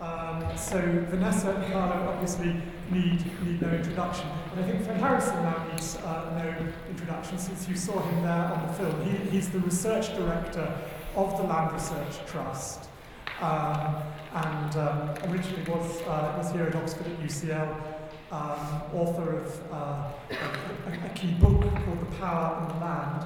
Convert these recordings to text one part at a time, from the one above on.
Um, so Vanessa and Carlo obviously need, need no introduction. And I think Fred Harrison now needs uh, no introduction since you saw him there on the film. He, he's the research director of the Land Research Trust. Um, and um, originally was, uh, was here at Oxford at UCL, um, author of uh, a, a key book called The Power and the Land,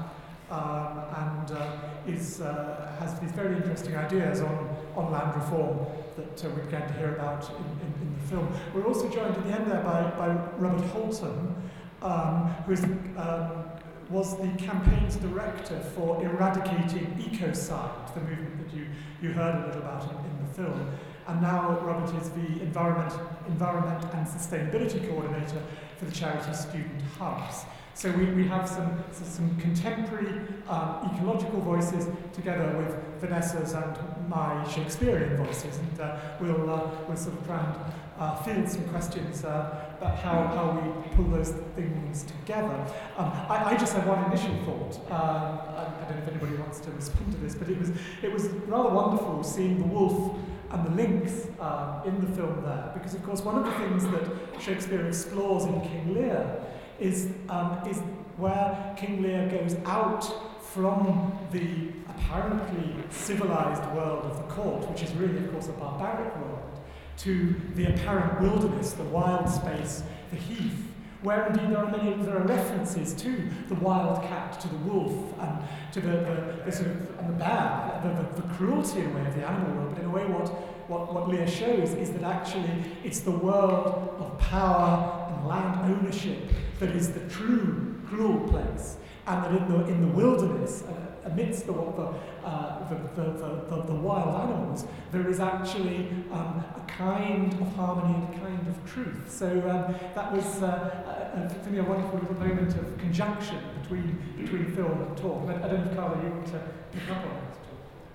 um, and uh, is, uh, has these very interesting ideas on, on land reform that uh, we're going to hear about in, in, in the film. We're also joined at the end there by, by Robert Holton, um, who is, um, was the campaign's director for eradicating ecocide, the movement that you, you heard a little about in, in the film. And now Robert is the environment, environment and sustainability coordinator for the charity Student Hubs. So we, we have some, some contemporary um, ecological voices together with Vanessa's and my Shakespearean voices, and uh, we'll, uh, we'll sort of try and uh, field some questions uh, about how, how we pull those things together. Um, I, I just had one initial thought. Um, I, I don't know if anybody wants to respond to this, but it was, it was rather wonderful seeing the wolf and the lynx uh, in the film there, because of course one of the things that Shakespeare explores in King Lear is, um, is where King Lear goes out from the apparently civilized world of the court, which is really, of course, a barbaric world, to the apparent wilderness, the wild space, the heath, where indeed there are many there are references to the wild cat, to the wolf, and to the, the, the sort of and the bear, the, the, the cruelty in a way of the animal world. But in a way, what, what, what Lear shows is that actually it's the world of power and land ownership that is the true cruel place, and that in the in the wilderness. Uh, amidst the, uh, the, the, the, wild animals, there is actually um, a kind of harmony and a kind of truth. So um, that was, uh, uh, for me, a wonderful little moment of conjunction between, between film and talk. I, I don't know if Carlo, you want to pick up on this?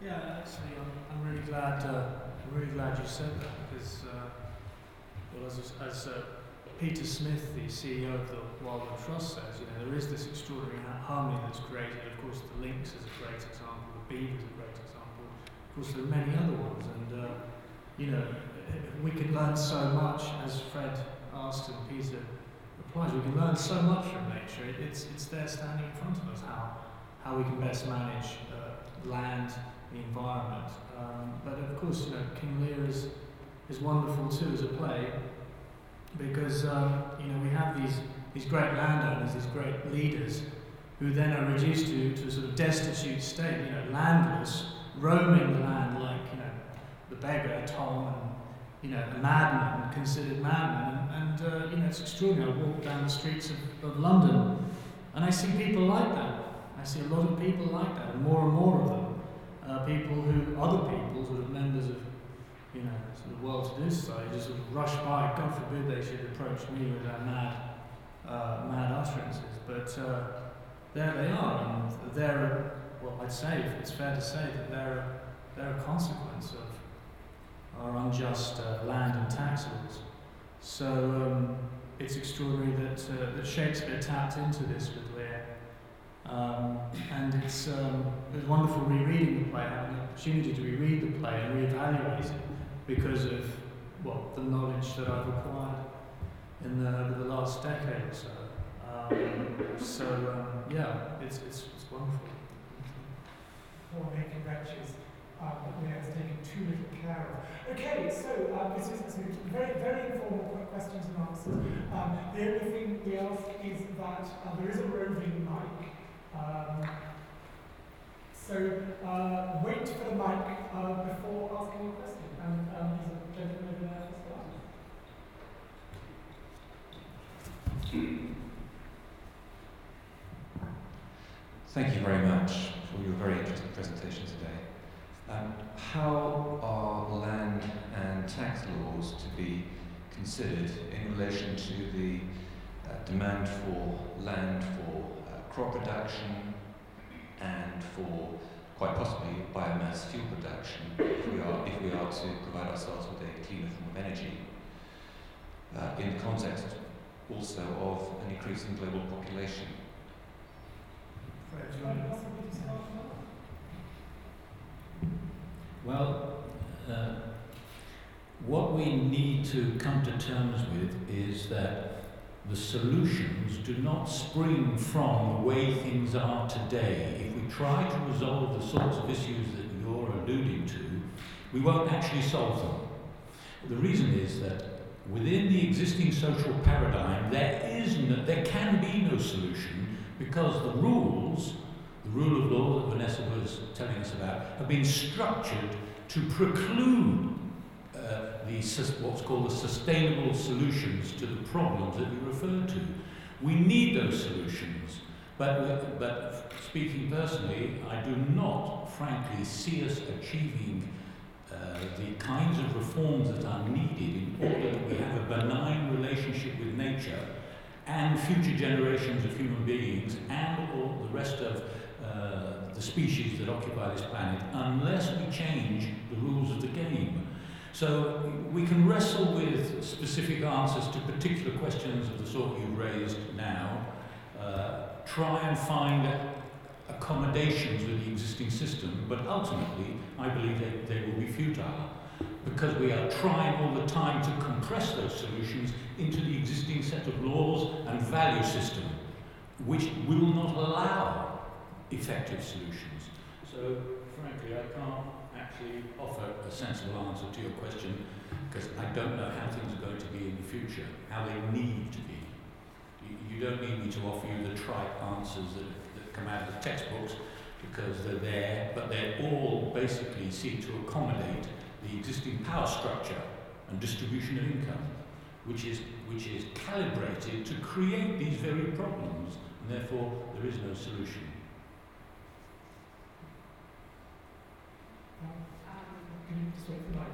Yeah, actually, I'm, I'm really glad. Uh, I'm really glad you said that because, uh, well, as, as uh, Peter Smith, the CEO of the Wildlife Trust, says, you know, there is this extraordinary harmony that's created. Course, the lynx is a great example, the beaver is a great example. Of course, there are many other ones, and uh, you know, we can learn so much, as Fred asked and Peter replied. We can learn so much from nature. It, it's it's there standing in front of us how how we can best manage uh, land, the environment. Um, but of course, you know, King Lear is is wonderful too as a play because um, you know we have these these great landowners, these great leaders, who then are reduced to, to a sort of destitute state, you know, landless, roaming the land like you know the beggar Tom and you know a madman, considered madman, and, uh, you know it's extraordinary. I walk down the streets of, of London, and I see people like that. I see a lot of people like that, and more and more of them. Uh, people who, other people, sort of members of you know, sort of well-to-do society just sort of rush by. God forbid they should approach me with their mad, uh, mad utterances. But uh, there they are, and they're, well, I'd say, it's fair to say that they're, they're a consequence of our unjust uh, land and tax laws. So um, it's extraordinary that, uh, that Shakespeare tapped into this with Lear. Um, and it's um, it was wonderful rereading the play, having the opportunity to reread the play and reevaluate it because of well the knowledge that I've acquired in the, the last decade or so. Um, so um, yeah, it's, it's, it's wonderful. For making wretches we have taken too little care of. Okay, so um, this is very, very informal questions and answers. Um, the only thing we ask is that uh, there is a roving mic. Um, so uh, wait for the mic uh, before asking a question. And um, there's a gentleman over there Thank you very much for your very interesting presentation today. Um, how are land and tax laws to be considered in relation to the uh, demand for land for uh, crop production and for quite possibly biomass fuel production if we are, if we are to provide ourselves with a cleaner form of energy. Uh, in the context also of an increasing global population. Well, uh, what we need to come to terms with is that the solutions do not spring from the way things are today. If we try to resolve the sorts of issues that you're alluding to, we won't actually solve them. The reason is that within the existing social paradigm, there is no, there can be no solution because the rules, the rule of law that Vanessa was telling us about, have been structured to preclude uh, the, what's called the sustainable solutions to the problems that you refer to. We need those solutions, but, but speaking personally, I do not, frankly, see us achieving uh, the kinds of reforms that are needed in order that we have a benign relationship with nature and future generations of human beings and all the rest of uh, the species that occupy this planet unless we change the rules of the game. So we can wrestle with specific answers to particular questions of the sort you've raised now, uh, try and find accommodations with the existing system, but ultimately I believe they, they will be futile because we are trying all the time to compress those solutions into the existing set of laws and value system, which will not allow effective solutions. So, frankly, I can't actually offer a sensible answer to your question because I don't know how things are going to be in the future, how they need to be. You, don't need me to offer you the trite answers that, that come out of the textbooks because they're there, but they all basically seem to accommodate the existing power structure and distribution of income, which is, which is calibrated to create these very problems, and therefore there is no solution. Um, can you just wait for the mic?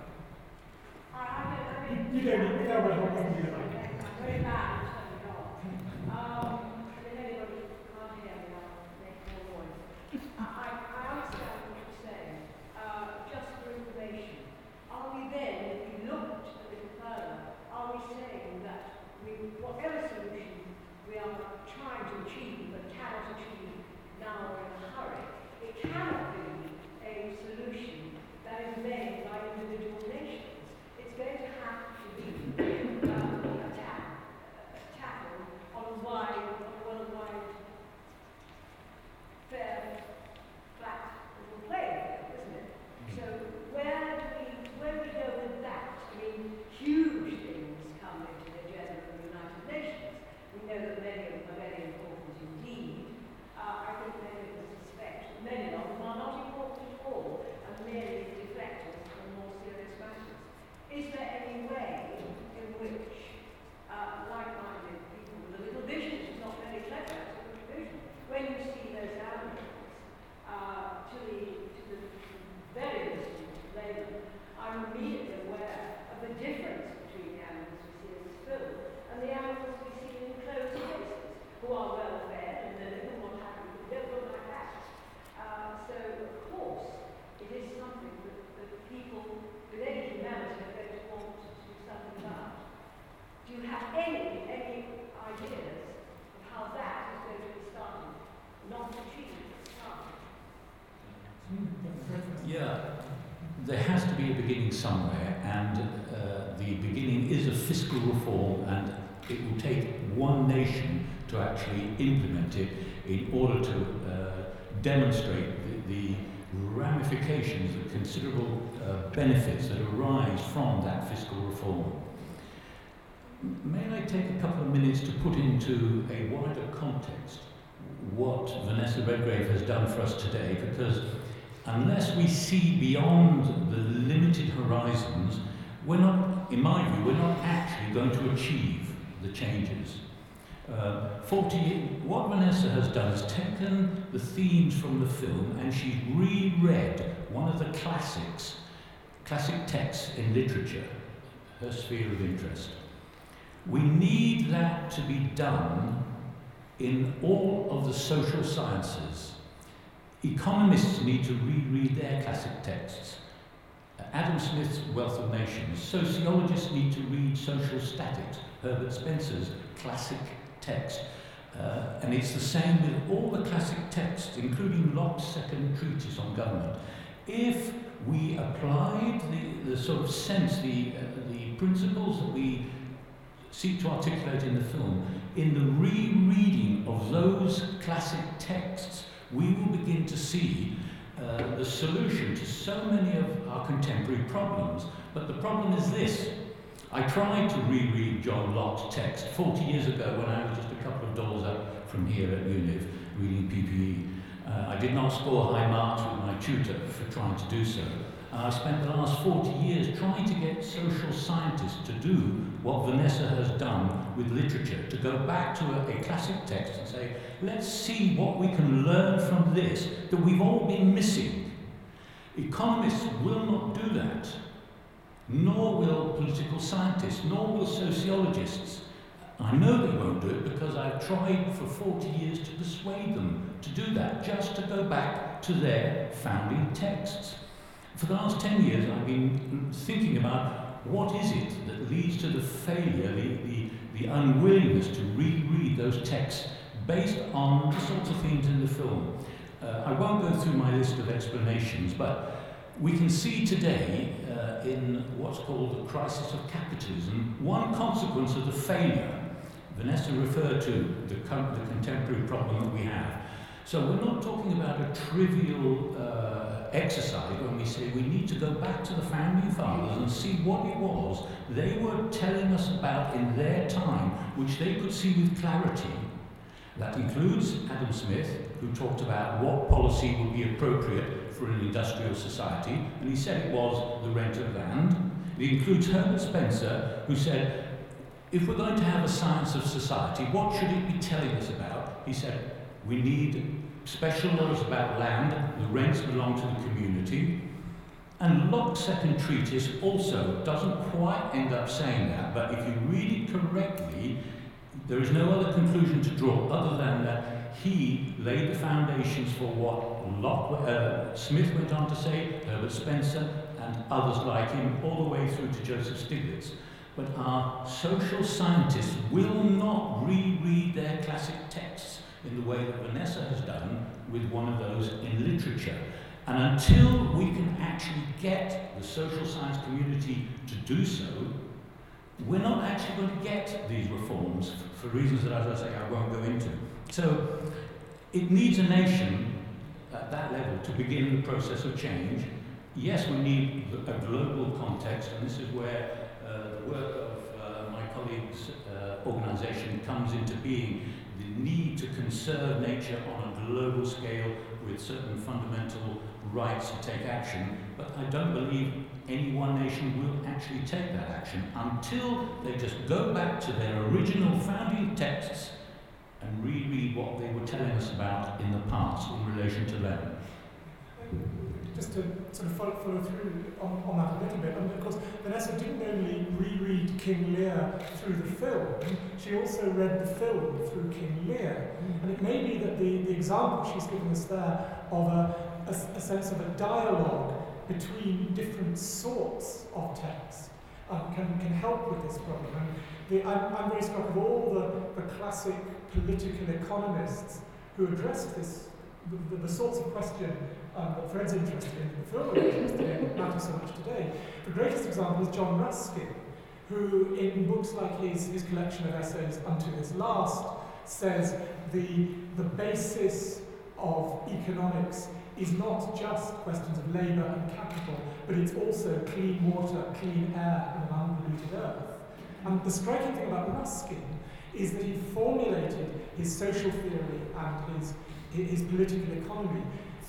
You, you don't need, no, we'll help you the mic. Very bad, um, if anybody can't hear me, I'll make more noise. I, I understand what you're saying. Uh, just for information, are we then, if we looked a little further, are we saying that we, whatever solution we are trying to achieve but cannot achieve now or in a hurry, it cannot be a solution that is made by individual nations. It's going to have to be um, attack, tackled on a wide, on a worldwide, fair, flat, little playing field, isn't it? So where do we, where do we go with that? I mean, huge things come into the agenda of the United Nations. We know that many of them are very important indeed. Uh, I think many of us suspect many of them are not important at all and merely deflectors from more serious matters. Is there any way in which uh, like-minded people with a little vision, it's not very clever, it's a little vision, when you see those animals uh, to the to the very distant layman, I'm immediately aware of the difference between the animals we see in this film and the animals we see in closed spaces, who are well fed and living and what have you, but don't look like that. Uh, so, of course, it is something that, that people with any humanity are going to want to do something about. Do you have any, any ideas of how that is going to be started? Not achieved, but started. Yeah, there has to be a beginning somewhere, and uh, the beginning is a fiscal reform, and it will take one nation to actually implement it in order to uh, demonstrate the, the ramifications, the considerable uh, benefits that arise from that fiscal reform. May I take a couple of minutes to put into a wider context what Vanessa Redgrave has done for us today? Because unless we see beyond the limited horizons, we're not, in my view, we're not actually going to achieve the changes. Uh, 40, what Vanessa has done is taken the themes from the film and she's reread one of the classics, classic texts in literature, her sphere of interest. We need that to be done in all of the social sciences. Economists need to reread their classic texts. Adam Smith's Wealth of Nations, sociologists need to read Social Statics, Herbert Spencer's classic text. Uh, and it's the same with all the classic texts, including Locke's second treatise on government. If we applied the, the sort of sense, the, uh, the principles that we seek to articulate in the film, in the rereading of those classic texts, we will begin to see uh, the solution to so many of our contemporary problems. But the problem is this. I tried to reread John Locke's text 40 years ago when I was just a couple of doors up from here at UNIV reading PPE. Uh, I did not score high marks with my tutor for trying to do so. I spent the last 40 years trying to get social scientists to do what Vanessa has done with literature, to go back to a, a classic text and say, let's see what we can learn from this that we've all been missing. Economists will not do that, nor will political scientists, nor will sociologists. I know they won't do it because I've tried for 40 years to persuade them to do that, just to go back to their founding texts. For the last 10 years, I've been thinking about what is it that leads to the failure, the, the, the unwillingness to reread those texts based on the sorts of things in the film. Uh, I won't go through my list of explanations, but we can see today uh, in what's called the crisis of capitalism one consequence of the failure. Vanessa referred to the, the contemporary problem that we have. So we're not talking about a trivial uh, exercise when we say we need to go back to the founding fathers and see what it was they were telling us about in their time, which they could see with clarity. That includes Adam Smith, who talked about what policy would be appropriate for an industrial society, and he said it was the rent of land. It includes Herbert Spencer, who said, if we're going to have a science of society, what should it be telling us about? He said, we need special laws about land, the rents belong to the community. And Locke's second treatise also doesn't quite end up saying that, but if you read it correctly, there is no other conclusion to draw other than that he laid the foundations for what Locke, uh, Smith went on to say, Herbert Spencer, and others like him, all the way through to Joseph Stiglitz. But our social scientists will not reread their classic texts in the way that Vanessa has done with one of those in literature. And until we can actually get the social science community to do so, we're not actually going to get these reforms for reasons that, as I say, I won't go into. So it needs a nation at that level to begin the process of change. Yes, we need a global context, and this is where uh, the work of uh, my colleagues' uh, organisation comes into being the need to conserve nature on a global scale with certain fundamental rights to take action, but I don't believe any one nation will actually take that action until they just go back to their original founding texts and reread what they were telling us about in the past in relation to land. Just to sort of follow, follow through on, on that a little bit, and of course, Vanessa didn't only reread King Lear through the film, she also read the film through King Lear. And it may be that the, the example she's given us there of a, a, a sense of a dialogue between different sorts of text um, can, can help with this problem. And the, I'm, I'm very struck of all the, the classic political economists who addressed this, the, the, the sorts of question um, that Fred's interested in, the film is interested in, matter so much today. The greatest example is John Ruskin, who in books like his, his collection of essays, Unto This Last, says the, the basis of economics is not just questions of labour and capital, but it's also clean water, clean air, and an unpolluted earth. And the striking thing about Ruskin is that he formulated his social theory and his, his political economy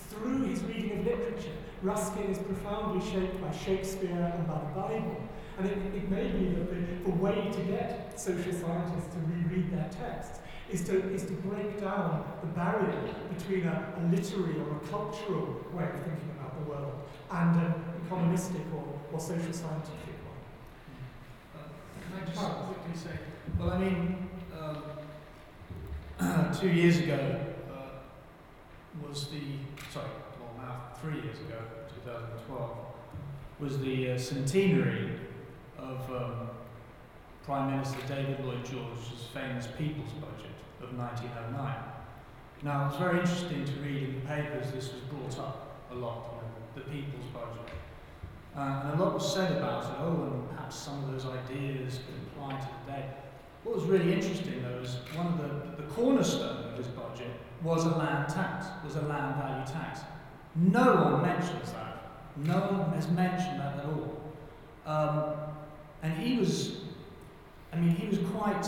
through his reading of literature. Ruskin is profoundly shaped by Shakespeare and by the Bible. And it, it may be that the, the way to get social scientists to reread their texts is to, is to break down the barrier between a, a literary or a cultural way of thinking about the world and an economistic or, or social scientific one. Uh, can I just quickly say, well, I mean, um, two years ago uh, was the, sorry, well now three years ago, 2012, was the uh, centenary of um, Prime Minister David Lloyd George's famous People's Budget of 1909. Now, it's very interesting to read in the papers this was brought up a lot, you know, the People's Budget. Uh, and a lot was said about it, oh, and perhaps some of those ideas could apply to today. What was really interesting, though, is one of the, the cornerstone of this budget was a land tax, was a land value tax. No one mentions that. No one has mentioned that at all. Um, and he was, I mean, he was quite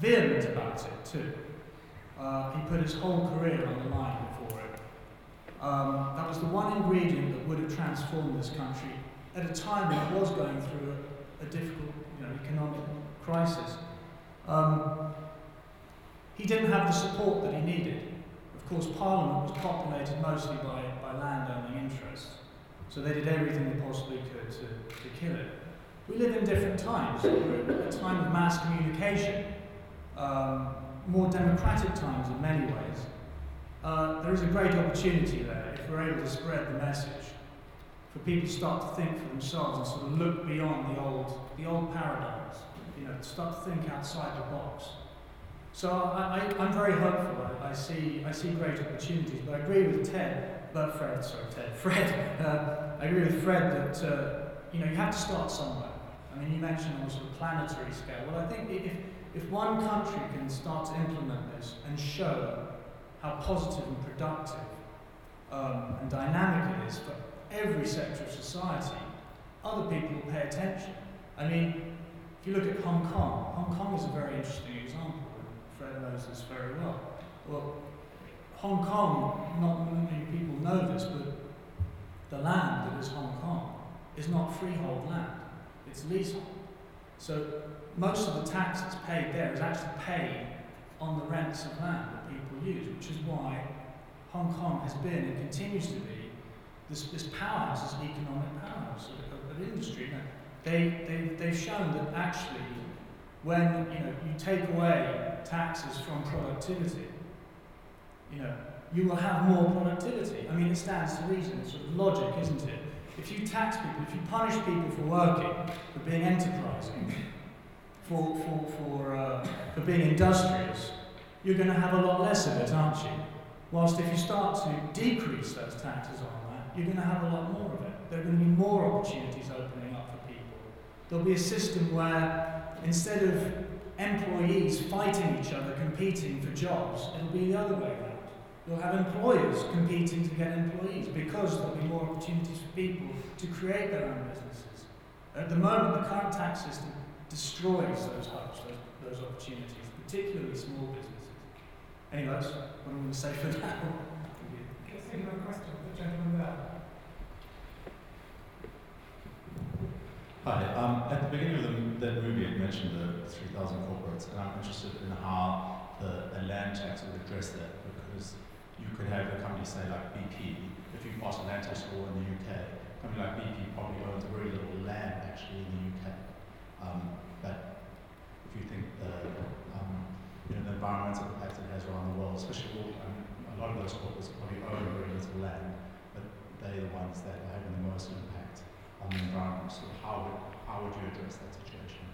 vehement about it too. Uh, he put his whole career on the line for it. Um, that was the one ingredient that would have transformed this country at a time when it was going through a, a difficult you know, economic crisis. Um, he didn't have the support that he needed. Of course, Parliament was populated mostly by, by landowning interests, so they did everything they possibly could to, to kill it. We live in different times. We're at a time of mass communication, um, more democratic times in many ways. Uh, there is a great opportunity there if we're able to spread the message for people to start to think for themselves and sort of look beyond the old, the old paradigms. You know, start to think outside the box. So I, I'm very hopeful. I, I, see, I see great opportunities, but I agree with Ted, but Fred, sorry, Ted, Fred. Uh, I agree with Fred that uh, you know you have to start somewhere. I mean, you mentioned on a sort of planetary scale. Well, I think if if one country can start to implement this and show how positive and productive um, and dynamic it is for every sector of society, other people will pay attention. I mean, if you look at Hong Kong, Hong Kong is a very interesting example, Fred knows this very well. Well, Hong Kong, not many people know this, but the land that is Hong Kong is not freehold land, it's leasehold. So most of the tax that's paid there is actually paid on the rents of land that people use, which is why Hong Kong has been and continues to be this, this powerhouse, this economic powerhouse of, of, of industry. Now, they, they, they've shown that actually, when you, know, you take away taxes from productivity, you know, you will have more productivity. I mean, it stands to reason. It's sort of logic, isn't it? If you tax people, if you punish people for working, for being enterprising, for, for, for, uh, for being industrious, you're going to have a lot less of it, aren't you? Whilst if you start to decrease those taxes on that, you're going to have a lot more of it. There are going to be more opportunities people. There'll be a system where instead of employees fighting each other, competing for jobs, it'll be the other way around. You'll have employers competing to get employees because there'll be more opportunities for people to create their own businesses. At the moment, the current tax system destroys those hubs, those, those opportunities, particularly small businesses. Anyway, that's what I'm going to say for now. Any more questions? The gentleman there. Hi. Um, at the beginning of the, the movie, it mentioned the 3,000 corporates, and I'm interested in how the, the land tax would address that because you could have a company, say, like BP, if you pass a land tax law in the UK, a company like BP probably owns very little land actually in the UK. Um, but if you think the, um, you know, the environmental impact it has around the world, especially all, I mean, a lot of those corporates probably own very little land, but they're the ones that are having the most impact on the environment. So how would, how would you address that situation?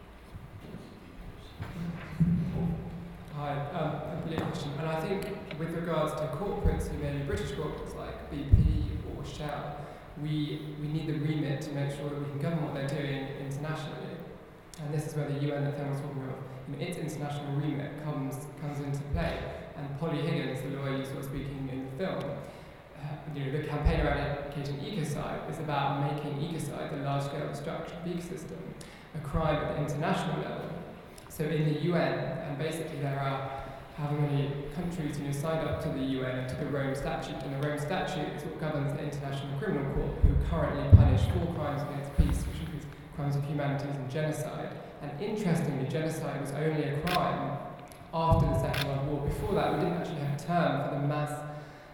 Hi, um, a brilliant question. And I think with regards to corporates, who mainly British corporates like BP or Shell, we, we need the remit to make sure that we can govern what they're doing internationally. And this is where the UN that Fen was talking about, you know, its international remit comes, comes into play. And Polly Higgins, the lawyer you saw speaking in the film, you know, the campaign eradicating ecocide is about making ecocide, the large-scale destruction of ecosystem, a crime at the international level. So in the UN, and basically there are however many countries you know, signed up to the UN and to the Rome Statute, and the Rome Statute is what governs the International Criminal Court, who currently punish four crimes against peace, which includes crimes of humanities and genocide. And interestingly, genocide was only a crime after the Second World War. Before that, we didn't actually have a term for the mass,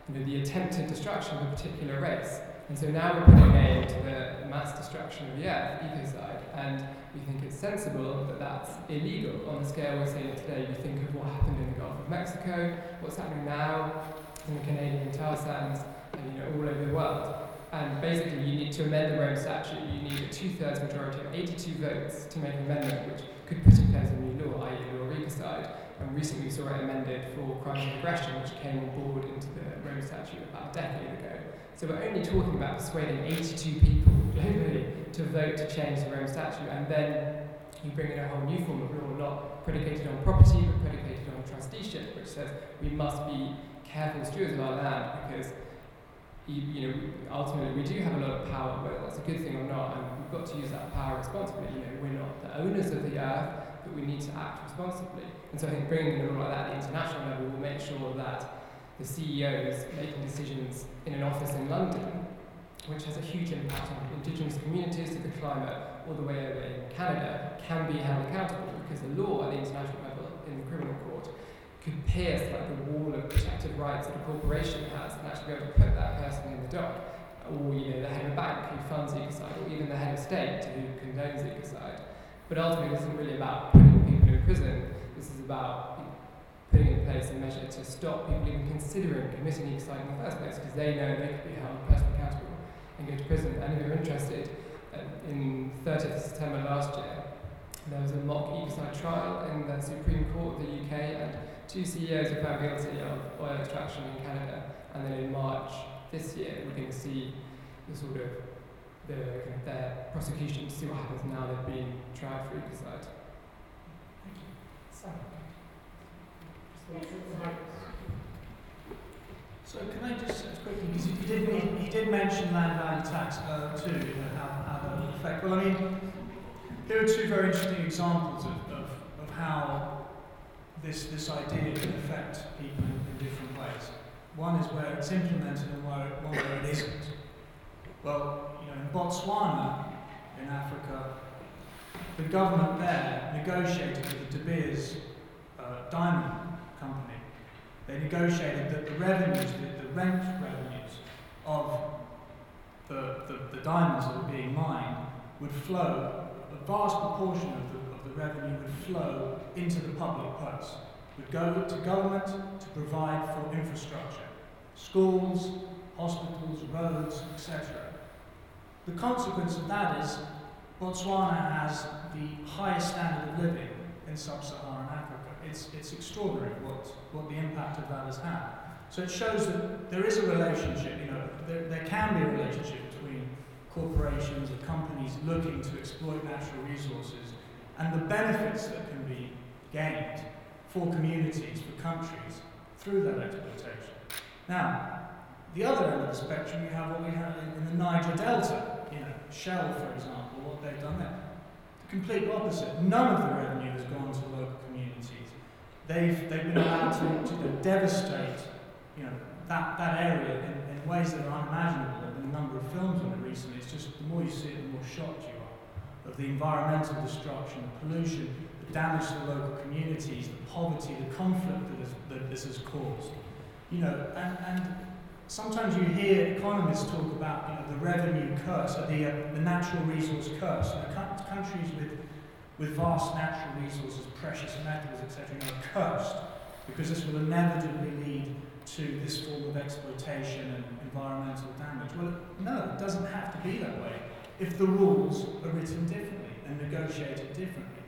you know, the attempted destruction of a particular race. And so now we're putting end to the mass destruction of the earth, ecocide, and we think it's sensible that that's illegal on the scale we're seeing today. You think of what happened in the Gulf of Mexico, what's happening now in the Canadian tar sands, and you know all over the world. And basically, you need to amend the Rome Statute. You need a two-thirds majority of 82 votes to make an amendment, which could put in place a new law, i.e., law regicide. And recently, we saw it amended for crimes of aggression, which came on board into the Statute about a decade ago. So we're only talking about persuading 82 people globally to vote to change the Rome Statute, and then you bring in a whole new form of law, not predicated on property, but predicated on trusteeship, which says we must be careful stewards of our land because you, you know, ultimately we do have a lot of power, whether that's a good thing or not, and we've got to use that power responsibly. You know, we're not the owners of the earth, but we need to act responsibly. And so I think bringing in a law like that at the international level will make sure that the CEOs making decisions in an office in London, which has a huge impact on indigenous communities, to the climate, all the way over in Canada, can be held accountable because the law at the international level in the criminal court could pierce like the wall of protected rights that a corporation has and actually be able to put that person in the dock. Or you know, the head of a bank who funds ecocide, or even the head of state who condones ecocide. But ultimately, this isn't really about putting people in prison. This is about putting in place a measure to stop people even considering committing ecocide in the first place because they know they could be held personally accountable and go to prison. And if you're interested, uh, in 30th of September last year, there was a mock ecocide trial in the Supreme Court of the UK, and two CEOs were found guilty of oil extraction in Canada. And then in March this year, we're going to see the sort of the kind of their prosecution to see what happens now they've been tried for ecocide. Thank you. So can I just quickly, because he did, did mention land value tax uh, too, you know, how, how that will affect. Well, I mean, here are two very interesting examples of, of, of how this, this idea can affect people in, different ways. One is where it's implemented and where, one where it isn't. Well, you know, in Botswana, in Africa, the government there negotiated with the De Beers uh, diamond they negotiated that the revenues, the, the rent revenues of the, the, the, diamonds that were being mined would flow, a vast proportion of the, of the revenue would flow into the public purse, would go to government to provide for infrastructure, schools, hospitals, roads, etc. The consequence of that is Botswana has the highest standard of living in sub-Saharan Africa it's, it's extraordinary what, what the impact of that has had. So it shows that there is a relationship, you know, there, there can be a relationship between corporations and companies looking to exploit natural resources and the benefits that can be gained for communities, for countries, through that exploitation. Now, the other end of the spectrum, you have what we have in, in the Niger Delta, you know, Shell, for example, what they've done there. The complete opposite. None of the revenue has gone to local they've, they've been allowed to, to devastate you know, that, that area in, in ways that are unimaginable. There have been a number of films on it recently. It's just the more you see it, the more shocked you are of the environmental destruction, the pollution, the damage to the local communities, the poverty, the conflict that, is, that this has caused. You know, and, and sometimes you hear economists talk about you know, the revenue curse, or the, uh, the natural resource curse. You know, countries with with vast natural resources, precious metals, etc., you know, cursed, because this will inevitably lead to this form of exploitation and environmental damage. Well, no, it doesn't have to be that way if the rules are written differently and negotiated differently,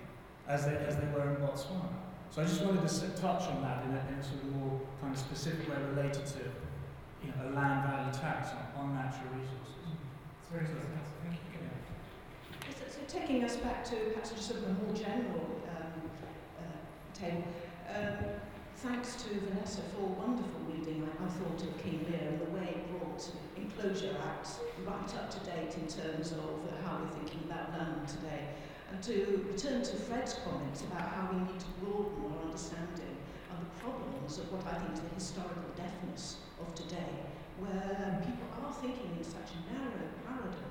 as they, as they were in Botswana. So I just wanted to touch on that in a, in a sort of more kind of specific way related to you know, a land value tax on, on natural resources. Mm-hmm. It's very good taking us back to perhaps just sort of a more general um, uh, table, um, thanks to Vanessa for wonderful reading, I, I thought, of King Lear and the way it brought Enclosure Acts right up to date in terms of how we're thinking about land today. And to return to Fred's comments about how we need to broaden our understanding of the problems of what I think is the historical deafness of today, where people are thinking in such a narrow paradigms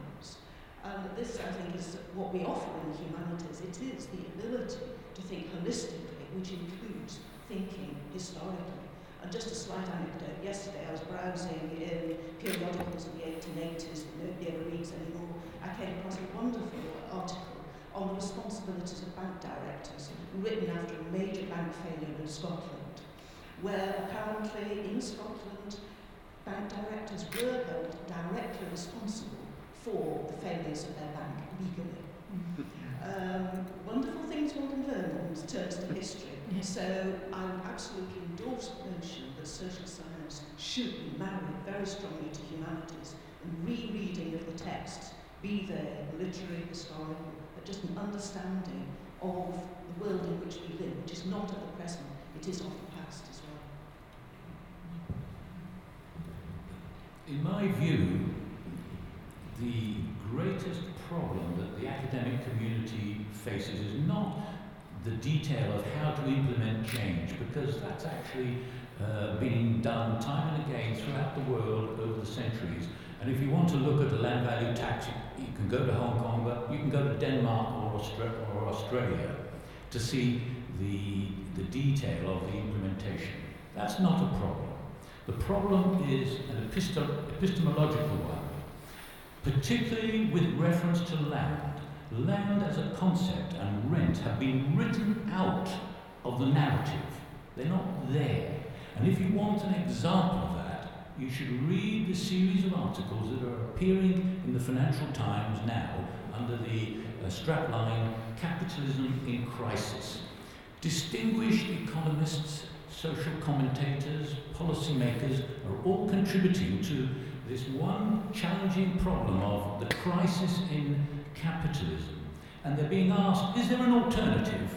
Um, and this, I think, is what we offer in the humanities. It is the ability to think holistically, which includes thinking historically. And just a slight anecdote, yesterday I was browsing in periodicals of the 1880s that nobody ever reads anymore. I came across a wonderful article on the responsibilities of bank directors, written after a major bank failure in Scotland, where apparently in Scotland bank directors were held directly responsible for the failures of their bank legally. Um, wonderful things one can learn in terms of history. So I would absolutely endorse the notion that social science should be married very strongly to humanities and rereading of the texts, be they literary, historical, but just an understanding of the world in which we live, which is not of the present, it is of the past as well. In my view, the greatest problem that the academic community faces is not the detail of how to implement change, because that's actually uh, been done time and again throughout the world over the centuries. And if you want to look at the land value tax, you, can go to Hong Kong, but you can go to Denmark or, Austra- or Australia to see the, the detail of the implementation. That's not a problem. The problem is an epistem- epistemological one, particularly with reference to land. Land as a concept and rent have been written out of the narrative. They're not there. And if you want an example of that, you should read the series of articles that are appearing in the Financial Times now under the uh, strapline Capitalism in Crisis. Distinguished economists, social commentators, policymakers are all contributing to this one challenging problem of the crisis in capitalism. And they're being asked, is there an alternative?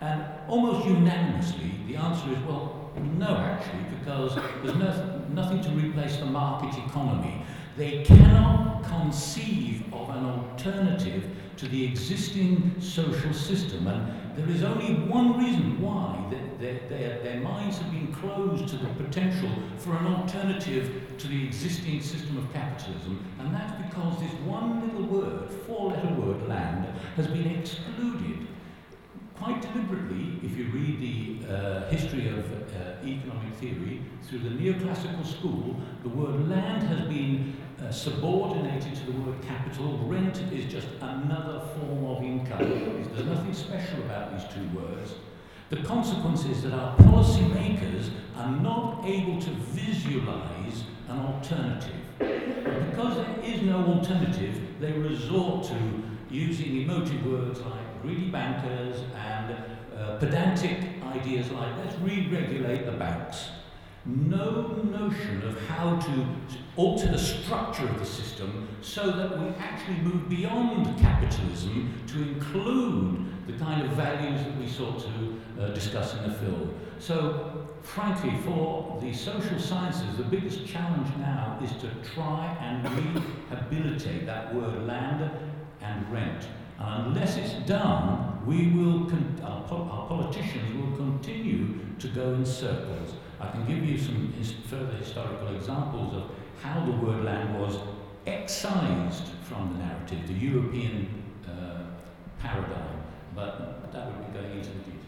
And almost unanimously, the answer is, well, no, actually, because there's no, nothing to replace the market economy. They cannot conceive of an alternative to the existing social system. And there is only one reason why their, their, their minds have been closed to the potential for an alternative to the existing system of capitalism, and that's because this one little word, four letter word, land, has been excluded quite deliberately, if you read the uh, history of uh, economic theory, through the neoclassical school, the word land has been uh, subordinated to the word capital. Rent is just another form of income. There's nothing special about these two words. The consequence is that our policymakers are not able to visualize an alternative. Because there is no alternative, they resort to using emotive words like greedy bankers and uh, pedantic ideas like let's re-regulate the banks. No notion of how to alter the structure of the system so that we actually move beyond capitalism to include the kind of values that we sought to uh, discuss in the film. So, frankly, for the social sciences, the biggest challenge now is to try and rehabilitate that word land and rent. And unless it's done, we will con- our, po- our politicians will continue to go in circles. I can give you some his- further historical examples of how the word land was excised from the narrative, the European uh, paradigm, but that would be going into the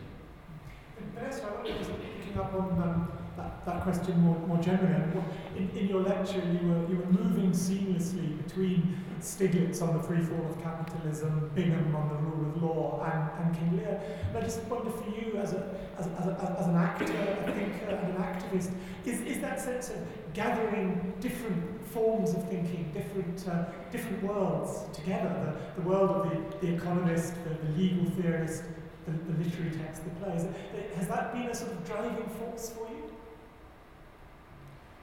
Vanessa, I wonder, just picking up on um, that, that question more, more generally, in, in your lecture you were, you were moving seamlessly between Stiglitz on the free fall of capitalism, Bingham on the rule of law, and, and King Lear. And I just wonder for you as, a, as, as, a, as an actor, a think, uh, and an activist, is, is that sense of gathering different forms of thinking, different, uh, different worlds together, the, the world of the, the economist, the, the legal theorist, the, the literary text, the plays. Has that been a sort of driving force for you?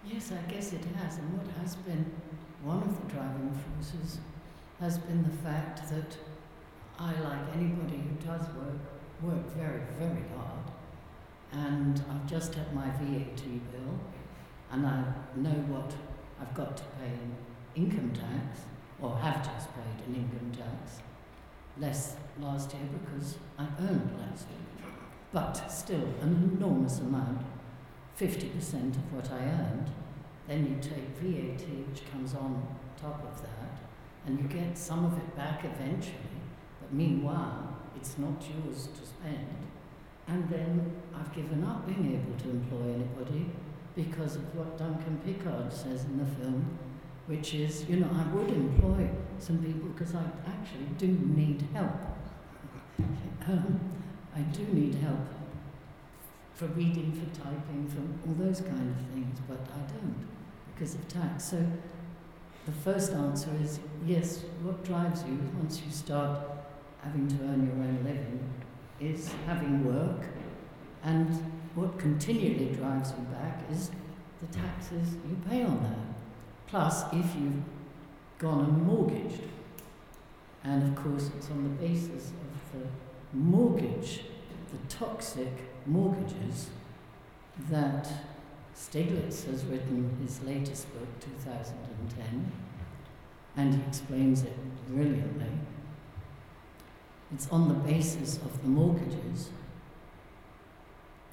Yes, I guess it has. And what has been one of the driving forces has been the fact that I, like anybody who does work, work very, very hard. And I've just had my VAT bill, and I know what I've got to pay in income tax, or have just paid in income tax. Less last year because I earned less. But still, an enormous amount 50% of what I earned. Then you take VAT, which comes on top of that, and you get some of it back eventually. But meanwhile, it's not yours to spend. And then I've given up being able to employ anybody because of what Duncan Pickard says in the film, which is, you know, I would employ some people because I actually do need help. um, I do need help for reading, for typing, for all those kind of things, but I don't because of tax. So the first answer is yes, what drives you once you start having to earn your own living is having work, and what continually drives you back is the taxes you pay on that. Plus, if you've gone and mortgaged, and of course, it's on the basis of the mortgage, the toxic mortgages, that Stiglitz has written his latest book, 2010, and he explains it brilliantly. It's on the basis of the mortgages.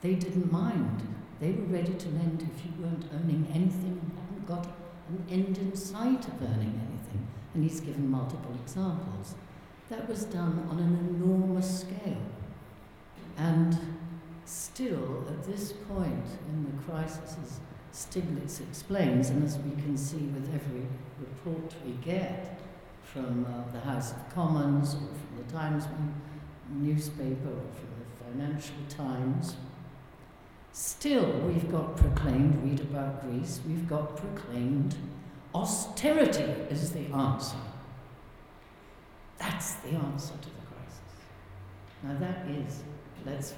They didn't mind. They were ready to lend if you weren't earning anything, and hadn't got an end in sight of earning anything. And he's given multiple examples. That was done on an enormous scale. And still, at this point in the crisis, as Stiglitz explains, and as we can see with every report we get from uh, the House of Commons or from the Times newspaper or from the Financial Times, still we've got proclaimed, read about Greece, we've got proclaimed austerity is the answer. That's the answer to the crisis. Now that is, let's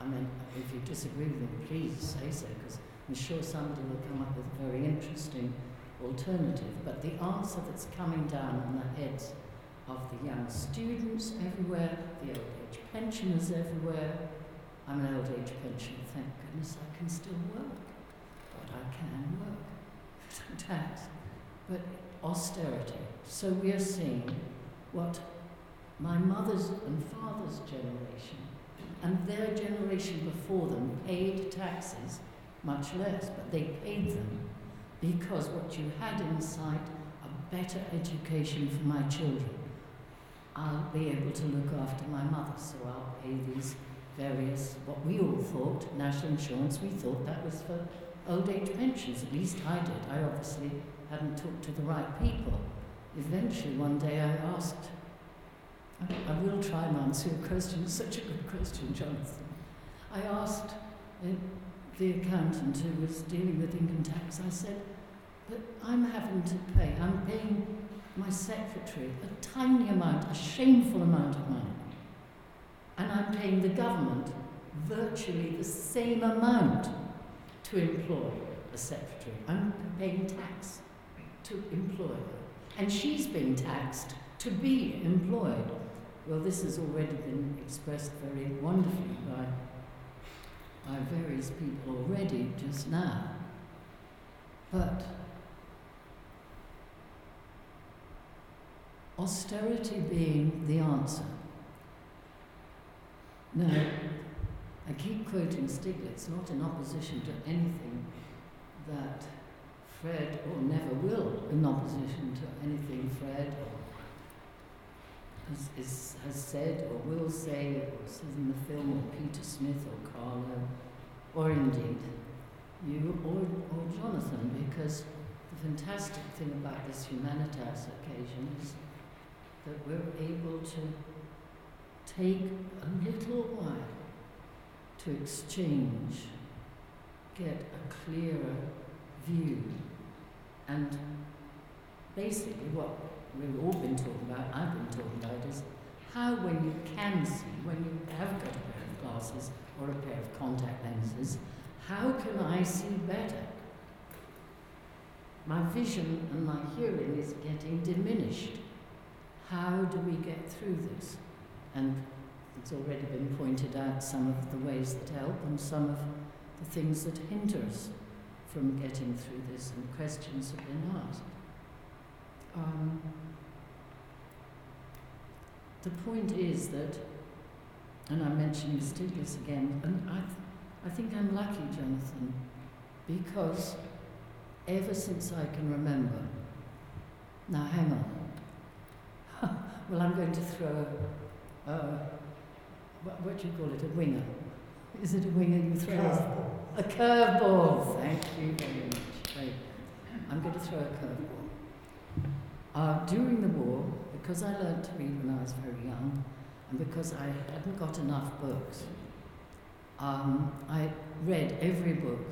I mean, if you disagree with me, please say so, because I'm sure somebody will come up with a very interesting alternative. But the answer that's coming down on the heads of the young students everywhere, the old age pensioners everywhere. I'm an old age pensioner, thank goodness I can still work. But I can work. Tax. But austerity. So we are seeing what my mother's and father's generation and their generation before them paid taxes, much less, but they paid them because what you had in sight, a better education for my children. I'll be able to look after my mother, so I'll pay these various, what we all thought, national insurance, we thought that was for old age pensions, at least I did. I obviously hadn't talked to the right people. Eventually, one day I asked I, I will try and answer your question. It's such a good question, Jonathan. I asked uh, the accountant who was dealing with income tax, I said, but I'm having to pay, I'm paying my secretary a tiny amount, a shameful amount of money. And I'm paying the government virtually the same amount to employ a secretary. I'm paying tax to employ her. And she's being taxed to be employed. Well, this has already been expressed very wonderfully by, by various people already just now. But austerity being the answer. Now, I keep quoting Stiglitz, not in opposition to anything that Fred, or never will, in opposition to anything Fred or has, is, has said or will say or says in the film or Peter Smith or Carlo or indeed you or, or Jonathan because the fantastic thing about this humanitas occasion is that we're able to take a little while to exchange, get a clearer view and basically what we've all been talking about, I've been talking about, is how when you can see, when you have got a pair of glasses or a pair of contact lenses, how can I see better? My vision and my hearing is getting diminished. How do we get through this? And it's already been pointed out some of the ways that help and some of the things that hinder us from getting through this, and questions have been asked. Um, the point is that, and I'm mentioning Stiglitz again, and I, th- I think I'm lucky, Jonathan, because ever since I can remember, now hang on. well, I'm going to throw a, uh, what, what do you call it, a winger. Is it a winger you throw? A curveball. A curveball. Thank you very much. Right. I'm going to throw a curveball. Uh, during the war, because I learned to read when I was very young, and because I hadn't got enough books, um, I read every book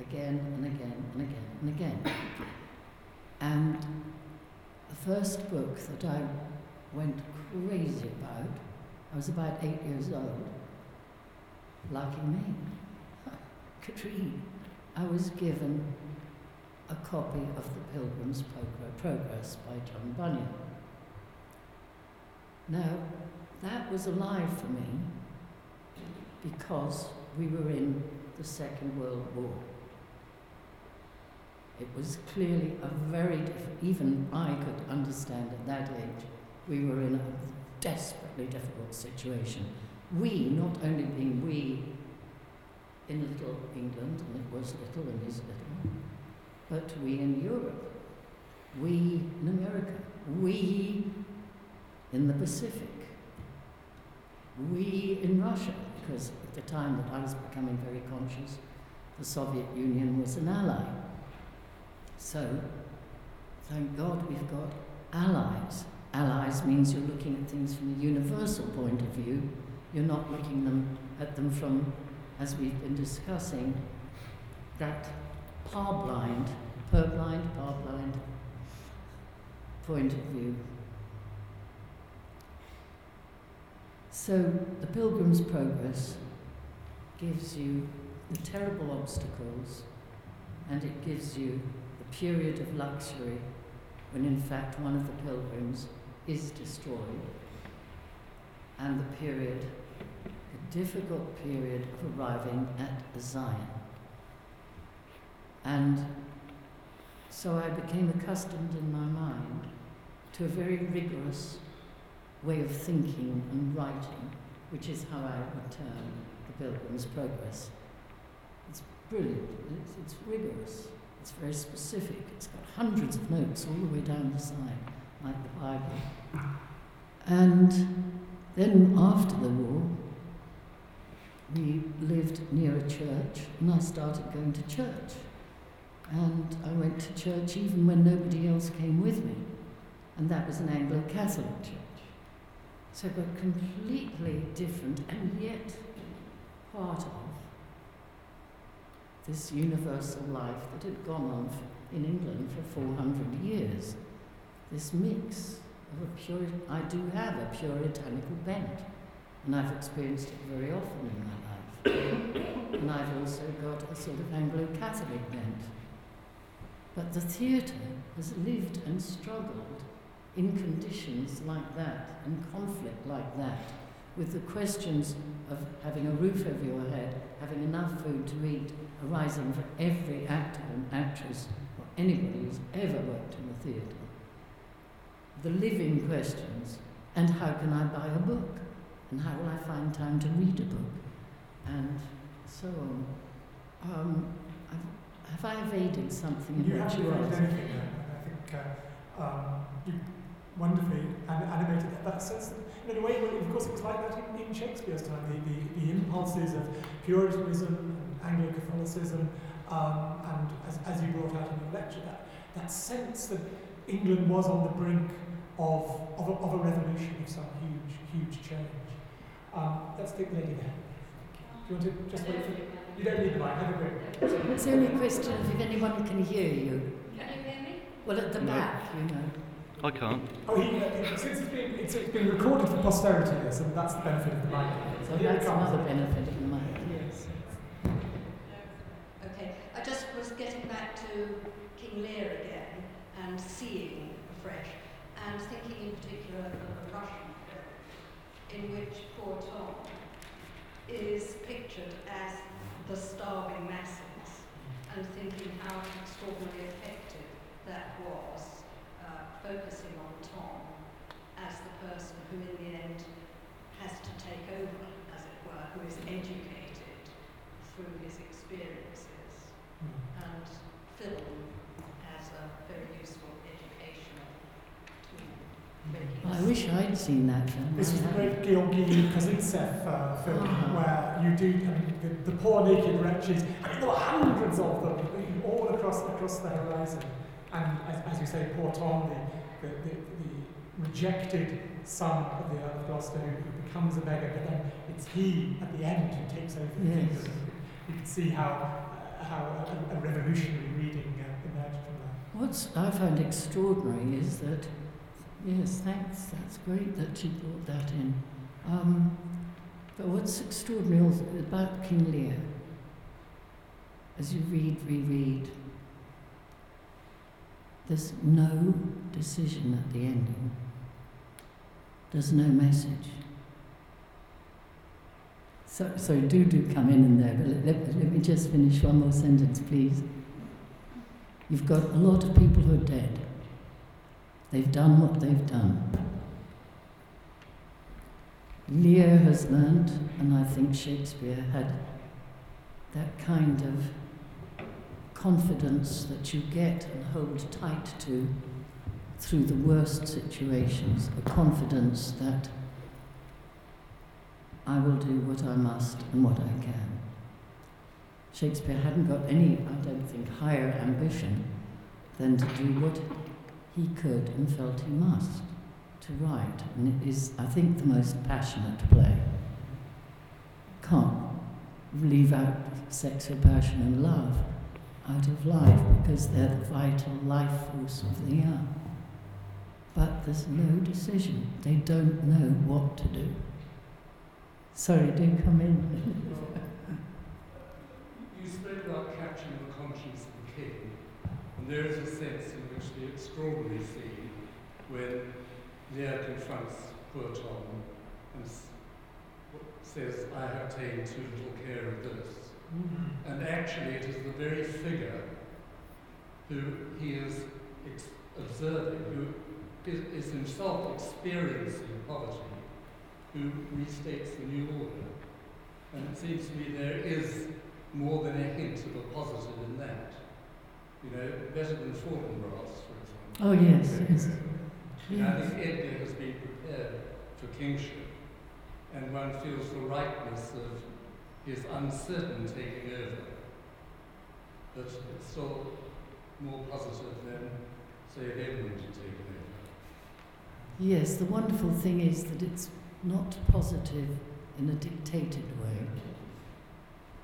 again and again and again and again. And the first book that I went crazy about, I was about eight years old, lucky me, read. I was given a copy of The Pilgrim's Progress by John Bunyan. Now, that was alive for me because we were in the Second World War. It was clearly a very different, even I could understand at that age, we were in a desperately difficult situation. We, not only being we in little England, and it was little and is little, but we in Europe, we in America, we in the Pacific, we in Russia, because at the time that I was becoming very conscious, the Soviet Union was an ally. So, thank God we've got allies. Allies means you're looking at things from a universal point of view. You're not looking them at them from, as we've been discussing, that par-blind, purblind, par-blind point of view. So, the Pilgrim's Progress gives you the terrible obstacles and it gives you the period of luxury when, in fact, one of the pilgrims is destroyed, and the period, the difficult period of arriving at Zion. And so I became accustomed in my mind to a very rigorous way of thinking and writing, which is how I would term the Pilgrim's Progress. It's brilliant, it's, it's rigorous, it's very specific, it's got hundreds of notes all the way down the side, like the Bible. And then after the war, we lived near a church, and I started going to church. And I went to church even when nobody else came with me, and that was an Anglo Catholic church. So, but completely different and yet part of this universal life that had gone on in England for 400 years. This mix of a pure, I do have a puritanical bent, and I've experienced it very often in my life. and I've also got a sort of Anglo Catholic bent. But the theatre has lived and struggled in conditions like that, in conflict like that, with the questions of having a roof over your head, having enough food to eat, arising for every actor and actress or anybody who's ever worked in the theatre. The living questions, and how can I buy a book? And how will I find time to read a book? And so on. Um, I've, have I evaded something in You haven't you asked? I think uh, um, you wonderfully animated that, that sense that, in a way, well, of course, it was like that in, in Shakespeare's time, the, the, the impulses of Puritanism and Anglo-Catholicism, um, and as, as you brought out in your lecture, that, that sense that England was on the brink of, of, a, of a revolution, of some huge, huge change. Um, let's take the lady there. Do you want to just wait for... You don't need the mic, have a break. It's only a question of if anyone can hear you. Can you hear me? Well, at the No. back, you know. I can't. Oh, he, uh, since it's been, it's, it's been recorded for posterity, this, and that's the benefit of the mic. So here it that's comes. another benefit of the mic. Yes. Okay, I just was getting back to King Lear again and seeing afresh, and thinking in particular of the Russian film, in which poor Tom is pictured as the starving masses, and thinking how extraordinarily effective that was, uh, focusing on Tom as the person who in the end has to take over, as it were, who is educated through his experiences and film I wish I'd seen that film. This was the great Georgi Kozintsev uh, film oh. where you do, I mean, the, the poor naked wretches, I mean, there were hundreds of them all across across the horizon. And as, as you say, poor Tom, the, the, the, the rejected son of the Earl of Gloucester who, who becomes a beggar, but then it's he at the end who takes over the yes. kingdom. You can see how, uh, how a, a revolutionary reading uh, emerged from that. What I found extraordinary is that yes, thanks, that's great that you brought that in. Um, but what's extraordinary about King Lear, as you read, reread, there's no decision at the ending. There's no message. So, so do do come in in there, but let, let, let me just finish one more sentence, please. You've got a lot of people who are dead. They've done what they've done. Lear has learnt, and I think Shakespeare had that kind of confidence that you get and hold tight to through the worst situations, a confidence that I will do what I must and what I can. Shakespeare hadn't got any, I don't think, higher ambition than to do what he could and felt he must to write. And it is, I think, the most passionate play. Can't leave out sex or passion and love out of life because they're the vital life force of the young. But there's no decision. They don't know what to do. Sorry, do come in. you spoke about capturing the conscience of the king, and there is a sense in which the extraordinary scene when Lear confronts poor Tom and says, I have taken too little care of this. Mm-hmm. And actually, it is the very figure who he is ex- observing, who is, is himself experiencing poverty, who restates the new order. And it seems to me there is more than a hint of a positive in that. You know, better than Fortinbras, for example. Oh, yes, yes. You know, I think Edgar has been prepared for kingship, and one feels the rightness of his uncertain taking over. But it's still more positive than, say, Edmund taken over. Yes, the wonderful thing is that it's not positive in a dictated way.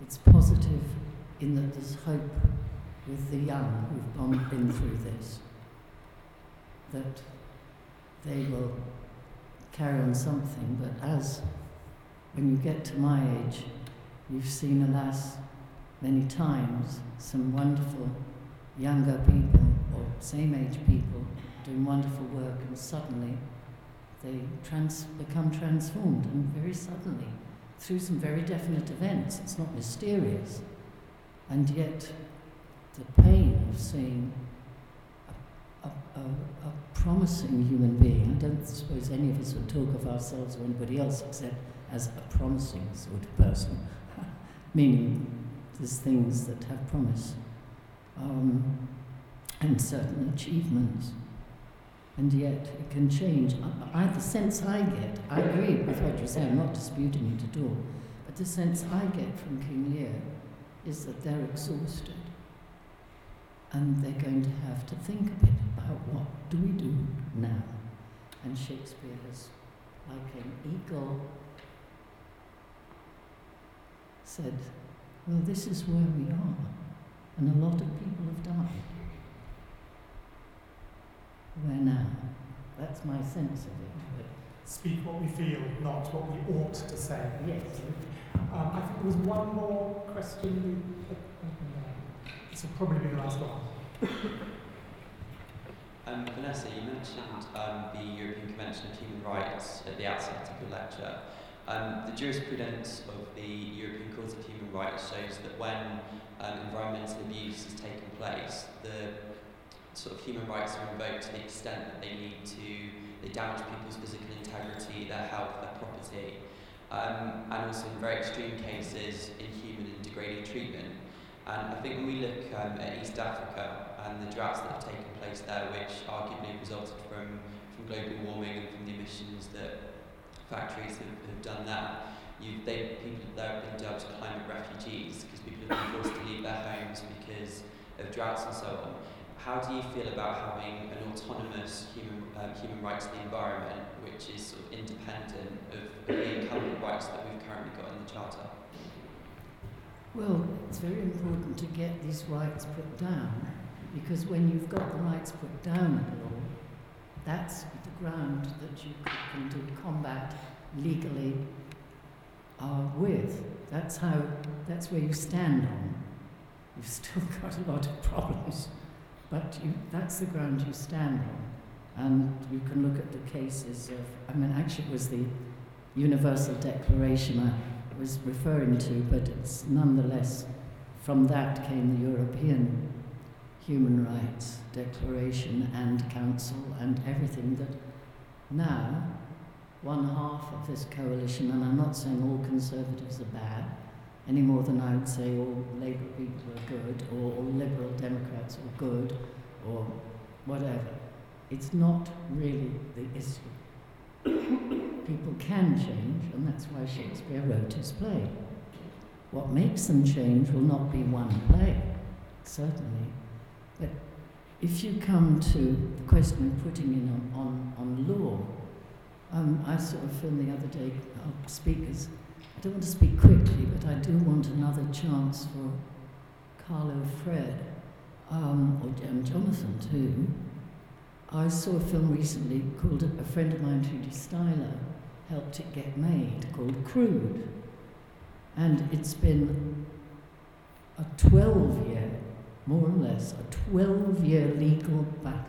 It's positive in that there's hope with the young who've been through this. That they will carry on something, but as when you get to my age, you've seen, alas, many times some wonderful younger people or same age people doing wonderful work, and suddenly they trans- become transformed, and very suddenly, through some very definite events. It's not mysterious, and yet the pain of seeing a, a, a, promising human being. I don't suppose any of us would talk of ourselves or anybody else except as a promising sort of person, meaning there's things that have promise um, and certain achievements. And yet it can change. I, I, the sense I get, I agree with what you say, I'm not disputing it at all, but the sense I get from King Lear is that they're exhausted and they're going to have to think a bit about what do we do now. And Shakespeare has, like an eagle, said, well, this is where we are, and a lot of people have died. Where now? That's my sense of it. But Speak what we feel, not what we ought to say. Yes. Um, I think there was one more question. This will probably be the last one. Um, Vanessa, you mentioned um, the European Convention of Human Rights at the outset of your lecture. Um, the jurisprudence of the European Court of Human Rights shows that when um, environmental abuse has taken place, the sort of human rights are invoked to the extent that they need to, they damage people's physical integrity, their health, their property, um, and also in very extreme cases, inhuman and degrading treatment. And I think when we look um, at East Africa and the droughts that have taken place there, which arguably resulted from, from global warming and from the emissions that factories have, have done that, you, they, people there have been dubbed climate refugees because people have been forced to leave their homes because of droughts and so on. How do you feel about having an autonomous human, um, human rights to the environment, which is sort of independent of, of the incumbent rights that we've currently got in the Charter? Well, it's very important to get these rights put down because when you've got the rights put down in law, that's the ground that you can do combat legally uh, with. That's how. That's where you stand on. You've still got a lot of problems, but you, that's the ground you stand on. And you can look at the cases of. I mean, actually, it was the Universal Declaration I was referring to, but it's nonetheless from that came the European Human Rights Declaration and Council and everything that now one half of this coalition, and I'm not saying all Conservatives are bad, any more than I would say all Labour people are good, or all Liberal Democrats are good, or whatever. It's not really the issue. people can change, and that's why Shakespeare wrote his play. What makes them change will not be one play, certainly, but if you come to the question of putting in on, on, on law, um, I saw a film the other day, I'll speak as, I don't want to speak quickly, but I do want another chance for Carlo Fred, um, or and Jonathan too. I saw a film recently called, a friend of mine, Trudy Styler, helped it get made, called Crude. And it's been a 12 year, more or less, a 12 year legal battle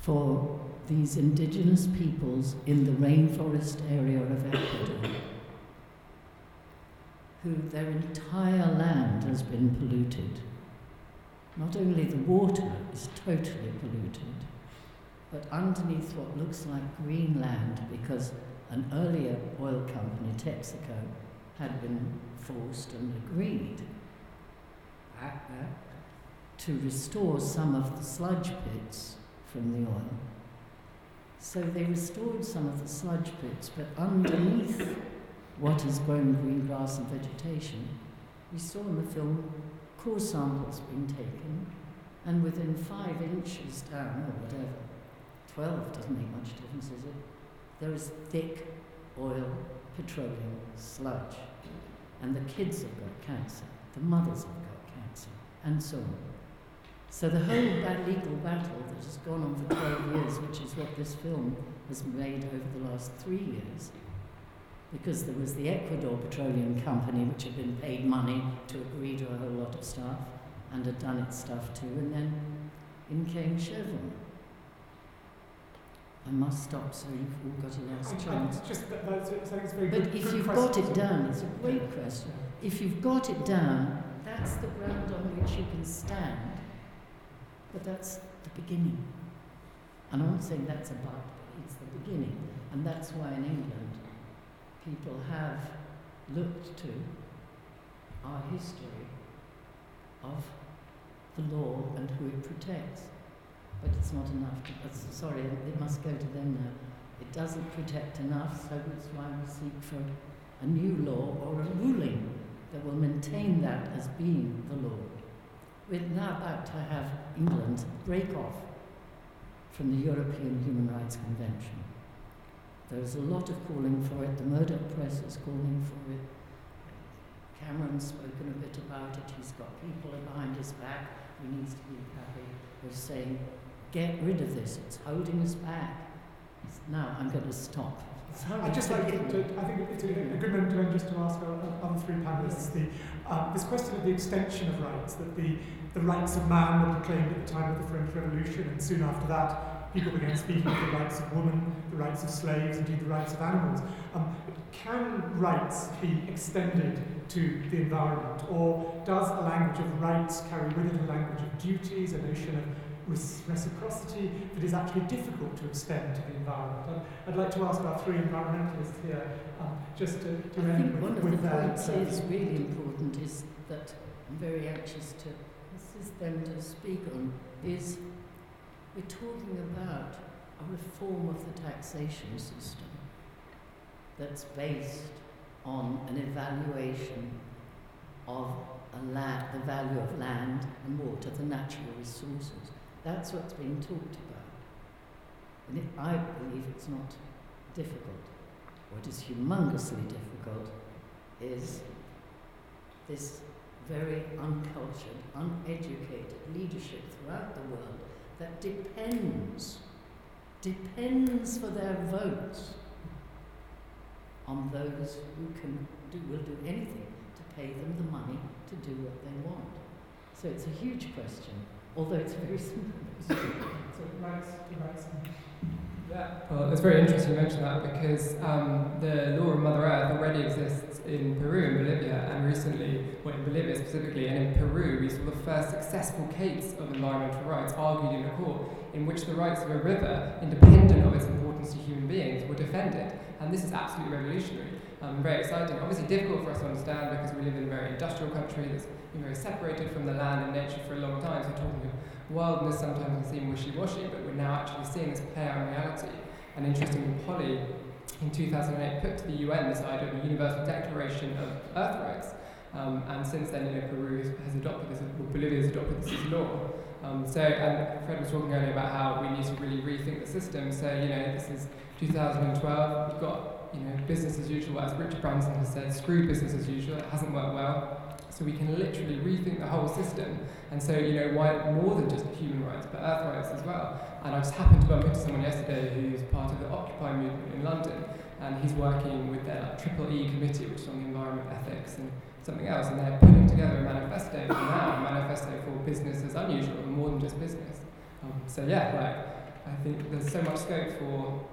for these indigenous peoples in the rainforest area of Ecuador, who their entire land has been polluted. Not only the water is totally polluted, but underneath what looks like green land, because an earlier oil company, Texaco, had been forced and agreed to restore some of the sludge pits from the oil. So they restored some of the sludge pits, but underneath what is grown green grass and vegetation, we saw in the film core samples being taken, and within five inches down, or whatever, 12 doesn't make much difference, does it? There is thick oil, petroleum, sludge. And the kids have got cancer, the mothers have got cancer, and so on. So the whole legal battle that has gone on for 12 years, which is what this film has made over the last three years, because there was the Ecuador Petroleum Company, which had been paid money to agree to a whole lot of stuff and had done its stuff too, and then in came Chevron. I must stop, so you've all got a last chance. Just that, that's, but good, if good you've question. got it down, it's a great question. If you've got it down, that's the ground on which you can stand. But that's the beginning. And I'm not saying that's a but, it's the beginning. And that's why in England people have looked to our history of the law and who it protects. But it's not enough. To, uh, sorry, it must go to them now. It doesn't protect enough, so that's why we seek for a new law or a ruling that will maintain that as being the law. We're now about to have England break off from the European Human Rights Convention. There's a lot of calling for it. The Murdoch press is calling for it. Cameron's spoken a bit about it. He's got people behind his back. He needs to be happy. We're saying, get rid of this. It's holding us back. It's, now I'm going to stop. I just like to, I think it's a, a good moment to end just to ask our other three panelists the, uh, this question of the extension of rights, that the, the rights of man were proclaimed at the time of the French Revolution, and soon after that, people began speaking of the rights of women, the rights of slaves, indeed the rights of animals. Um, can rights be extended to the environment, or does a language of rights carry with it a language of duties, a notion of reciprocity that is actually difficult to extend to the environment. I'd, I'd like to ask our three environmentalists here um, just to, to I end think with, one of with the points is really important is that I'm very anxious to assist them to speak on is we're talking about a reform of the taxation system that's based on an evaluation of a la- the value of land and water, the natural resources. That's what's being talked about. And it, I believe it's not difficult. What is humongously difficult is this very uncultured, uneducated leadership throughout the world that depends, depends for their votes on those who can do, will do anything to pay them the money to do what they want. So it's a huge question, although it's very rights. Yeah, well, it's very interesting you mention that because um, the law of Mother Earth already exists in Peru and Bolivia, and recently, well, in Bolivia specifically, and in Peru, we saw the first successful case of environmental rights argued in a court in which the rights of a river, independent of its importance to human beings, were defended. And this is absolutely revolutionary um, very exciting. Obviously, difficult for us to understand because we live in a very industrial country that's been very separated from the land and nature for a long time. So, talking of wildness sometimes can seem wishy washy, but we're now actually seeing this play out in reality. And interestingly, Polly in 2008 put to the UN this idea of a universal declaration of earth rights. Um, and since then, you know, Peru has adopted this, well, Bolivia has adopted this as law. Um, so, and Fred was talking earlier about how we need to really rethink the system. So, you know, this is 2012. We've got you know, business as usual, as Richard Branson has said, screw business as usual, it hasn't worked well. So we can literally rethink the whole system. And so, you know, why more than just human rights, but earth rights as well. And I just happened to bump into someone yesterday who's part of the Occupy movement in London, and he's working with their triple E committee, which is on the environment ethics and something else, and they're putting together a manifesto for now, a manifesto for business as unusual, and more than just business. Um, so yeah, like I think there's so much scope for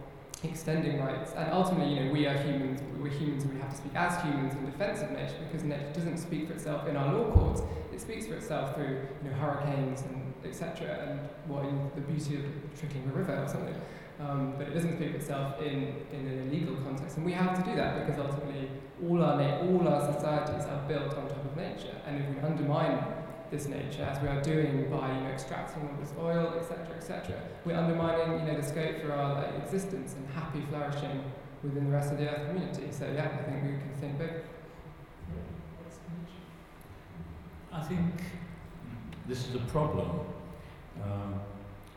extending rights. And ultimately, you know, we are humans, we're humans and we have to speak as humans in defense of nature because nature doesn't speak for itself in our law courts. It speaks for itself through, you know, hurricanes and etc. and what the beauty of trickling a river or something. Um, but it doesn't speak for itself in, in an illegal context. And we have to do that because ultimately all our, all our societies are built on top of nature. And if we undermine this nature, as we are doing by you know, extracting all this oil, etc., etc. We're undermining you know, the scope for our like, existence and happy flourishing within the rest of the Earth community. So yeah, I think we can think big. I think this is a problem. Um,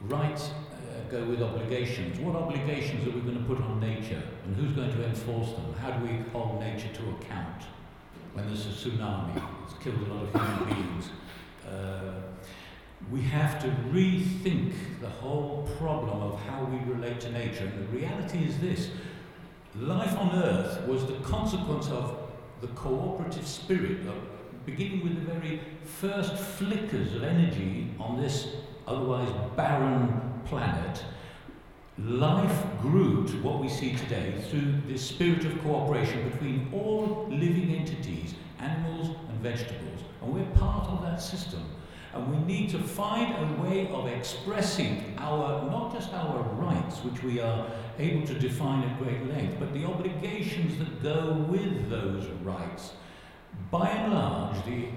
rights uh, go with obligations. What obligations are we going to put on nature, and who's going to enforce them? How do we hold nature to account when there's a tsunami? It's killed a lot of human beings. Uh, we have to rethink the whole problem of how we relate to nature. And the reality is this life on Earth was the consequence of the cooperative spirit, of beginning with the very first flickers of energy on this otherwise barren planet. Life grew to what we see today through this spirit of cooperation between all living entities, animals and vegetables. And we're part of that system. And we need to find a way of expressing our, not just our rights, which we are able to define at great length, but the obligations that go with those rights. By and large, the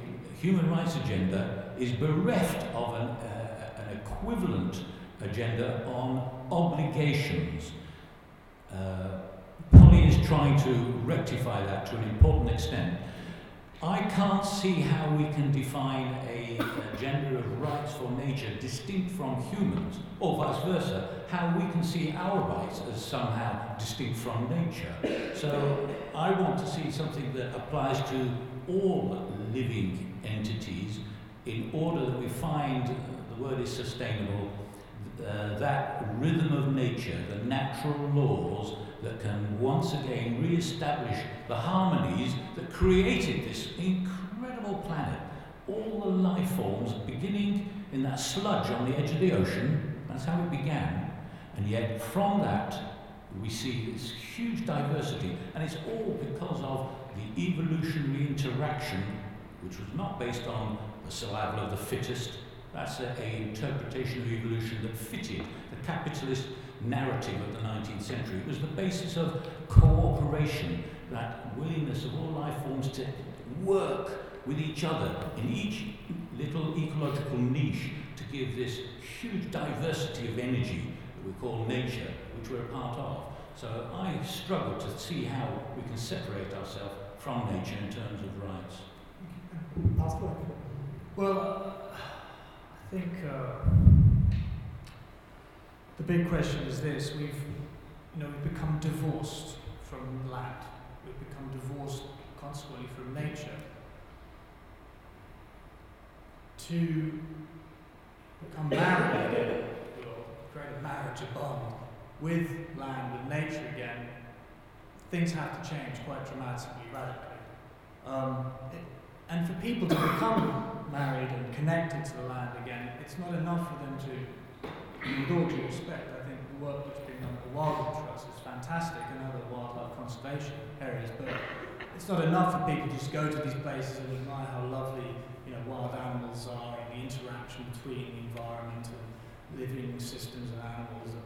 human rights agenda is bereft of an, uh, an equivalent agenda on obligations. Uh, Polly is trying to rectify that to an important extent. I can't see how we can define a, gender of rights for nature distinct from humans, or vice versa, how we can see our rights as somehow distinct from nature. So I want to see something that applies to all living entities in order that we find, the word is sustainable, uh, that rhythm of nature, the natural laws that can once again re-establish the harmonies that created this incredible planet. All the life forms beginning in that sludge on the edge of the ocean, that's how it began, and yet from that we see this huge diversity, and it's all because of the evolutionary interaction, which was not based on the survival of the fittest. That's an interpretation of evolution that fitted the capitalist narrative of the 19th century. It was the basis of cooperation, that willingness of all life forms to work with each other in each little ecological niche to give this huge diversity of energy that we call nature, which we're a part of. So I struggle to see how we can separate ourselves from nature in terms of rights. Last. Well, I think uh, the big question is this: we've, you know, we've become divorced from land. We've become divorced consequently from nature. to become married again, create a marriage, a bond with land and nature again, things have to change quite dramatically, radically. Um, it, and for people to become married and connected to the land again, it's not enough for them to, with all due respect, I think the work that's been done at the Wildlife Trust is fantastic and other wildlife conservation areas, but it's not enough for people to just go to these places and admire how lovely you know, wild animals are and the interaction between the environment and living systems and animals. And,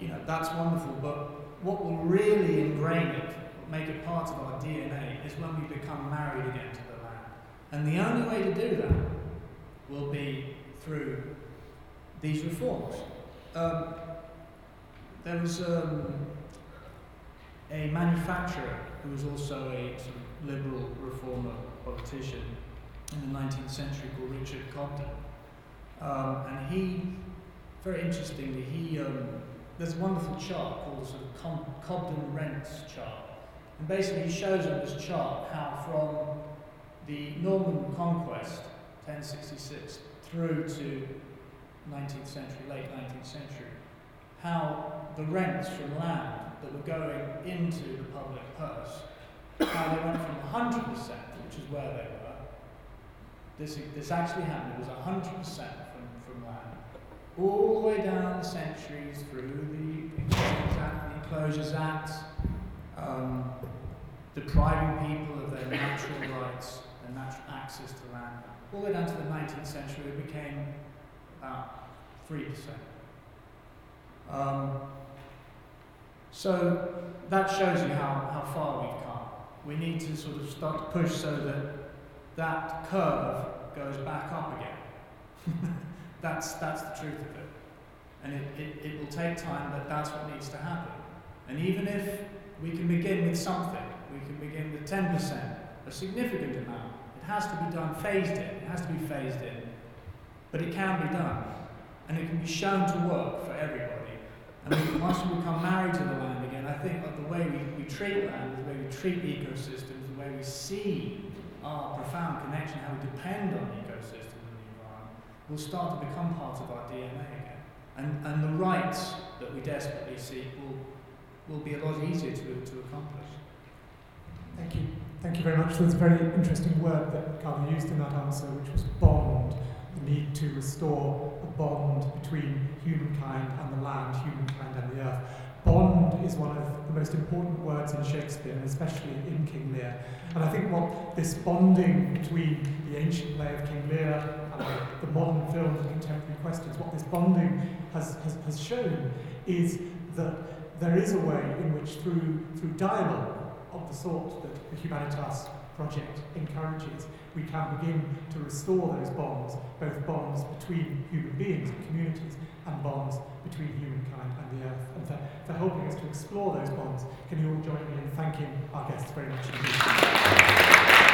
You know, that's wonderful, but what will really ingrain it, make it part of our DNA, is when we become married again to the land. and the only way to do that will be through these reforms. Um, there was um, a manufacturer who was also a sort of liberal reformer politician in the 19th century called Richard Cobden. Um, and he, very interestingly, he um, there's a wonderful chart called the sort of Cobden rents chart. And basically, he shows on this chart how from the Norman conquest, 1066, through to 19th century, late 19th century, how the rents from land that were going into the public purse, how they went from 100%, which is where they were, this, this actually happened, it was 100% from, from land, all the way down the centuries through the Exchange Act, the Enclosures Act, um, depriving people of their natural rights, their natural access to land. All the way down to the 19th century, it became about 3%. Um, so that shows you how, how far we've come. We need to sort of start to push so that that curve goes back up again. that's, that's the truth of it. And it, it, it will take time, but that's what needs to happen. And even if we can begin with something, we can begin with 10%, a significant amount, it has to be done phased in. It has to be phased in. But it can be done. And it can be shown to work for everybody. And once we become married to the land again, I think that the way we, we treat land, the way we treat ecosystems, the way we see our profound connection, how we depend on ecosystems and the environment, will start to become part of our DNA again. And, and the rights that we desperately seek will, will be a lot easier to, to accomplish. Thank you. Thank you very much. There's a very interesting word that Carlo used in that answer, which was bond. Need to restore a bond between humankind and the land, humankind and the earth. Bond is one of the most important words in Shakespeare, and especially in King Lear. And I think what this bonding between the ancient play of King Lear and the, modern film, The Contemporary Questions, what this bonding has, has, has shown is that there is a way in which, through, through dialogue, of the sort that the Humanitas project encourages, we can begin to restore those bonds, both bonds between human beings and communities and bonds between humankind and the earth. And for, for helping us to explore those bonds, can you all join me in thanking our guests very much indeed?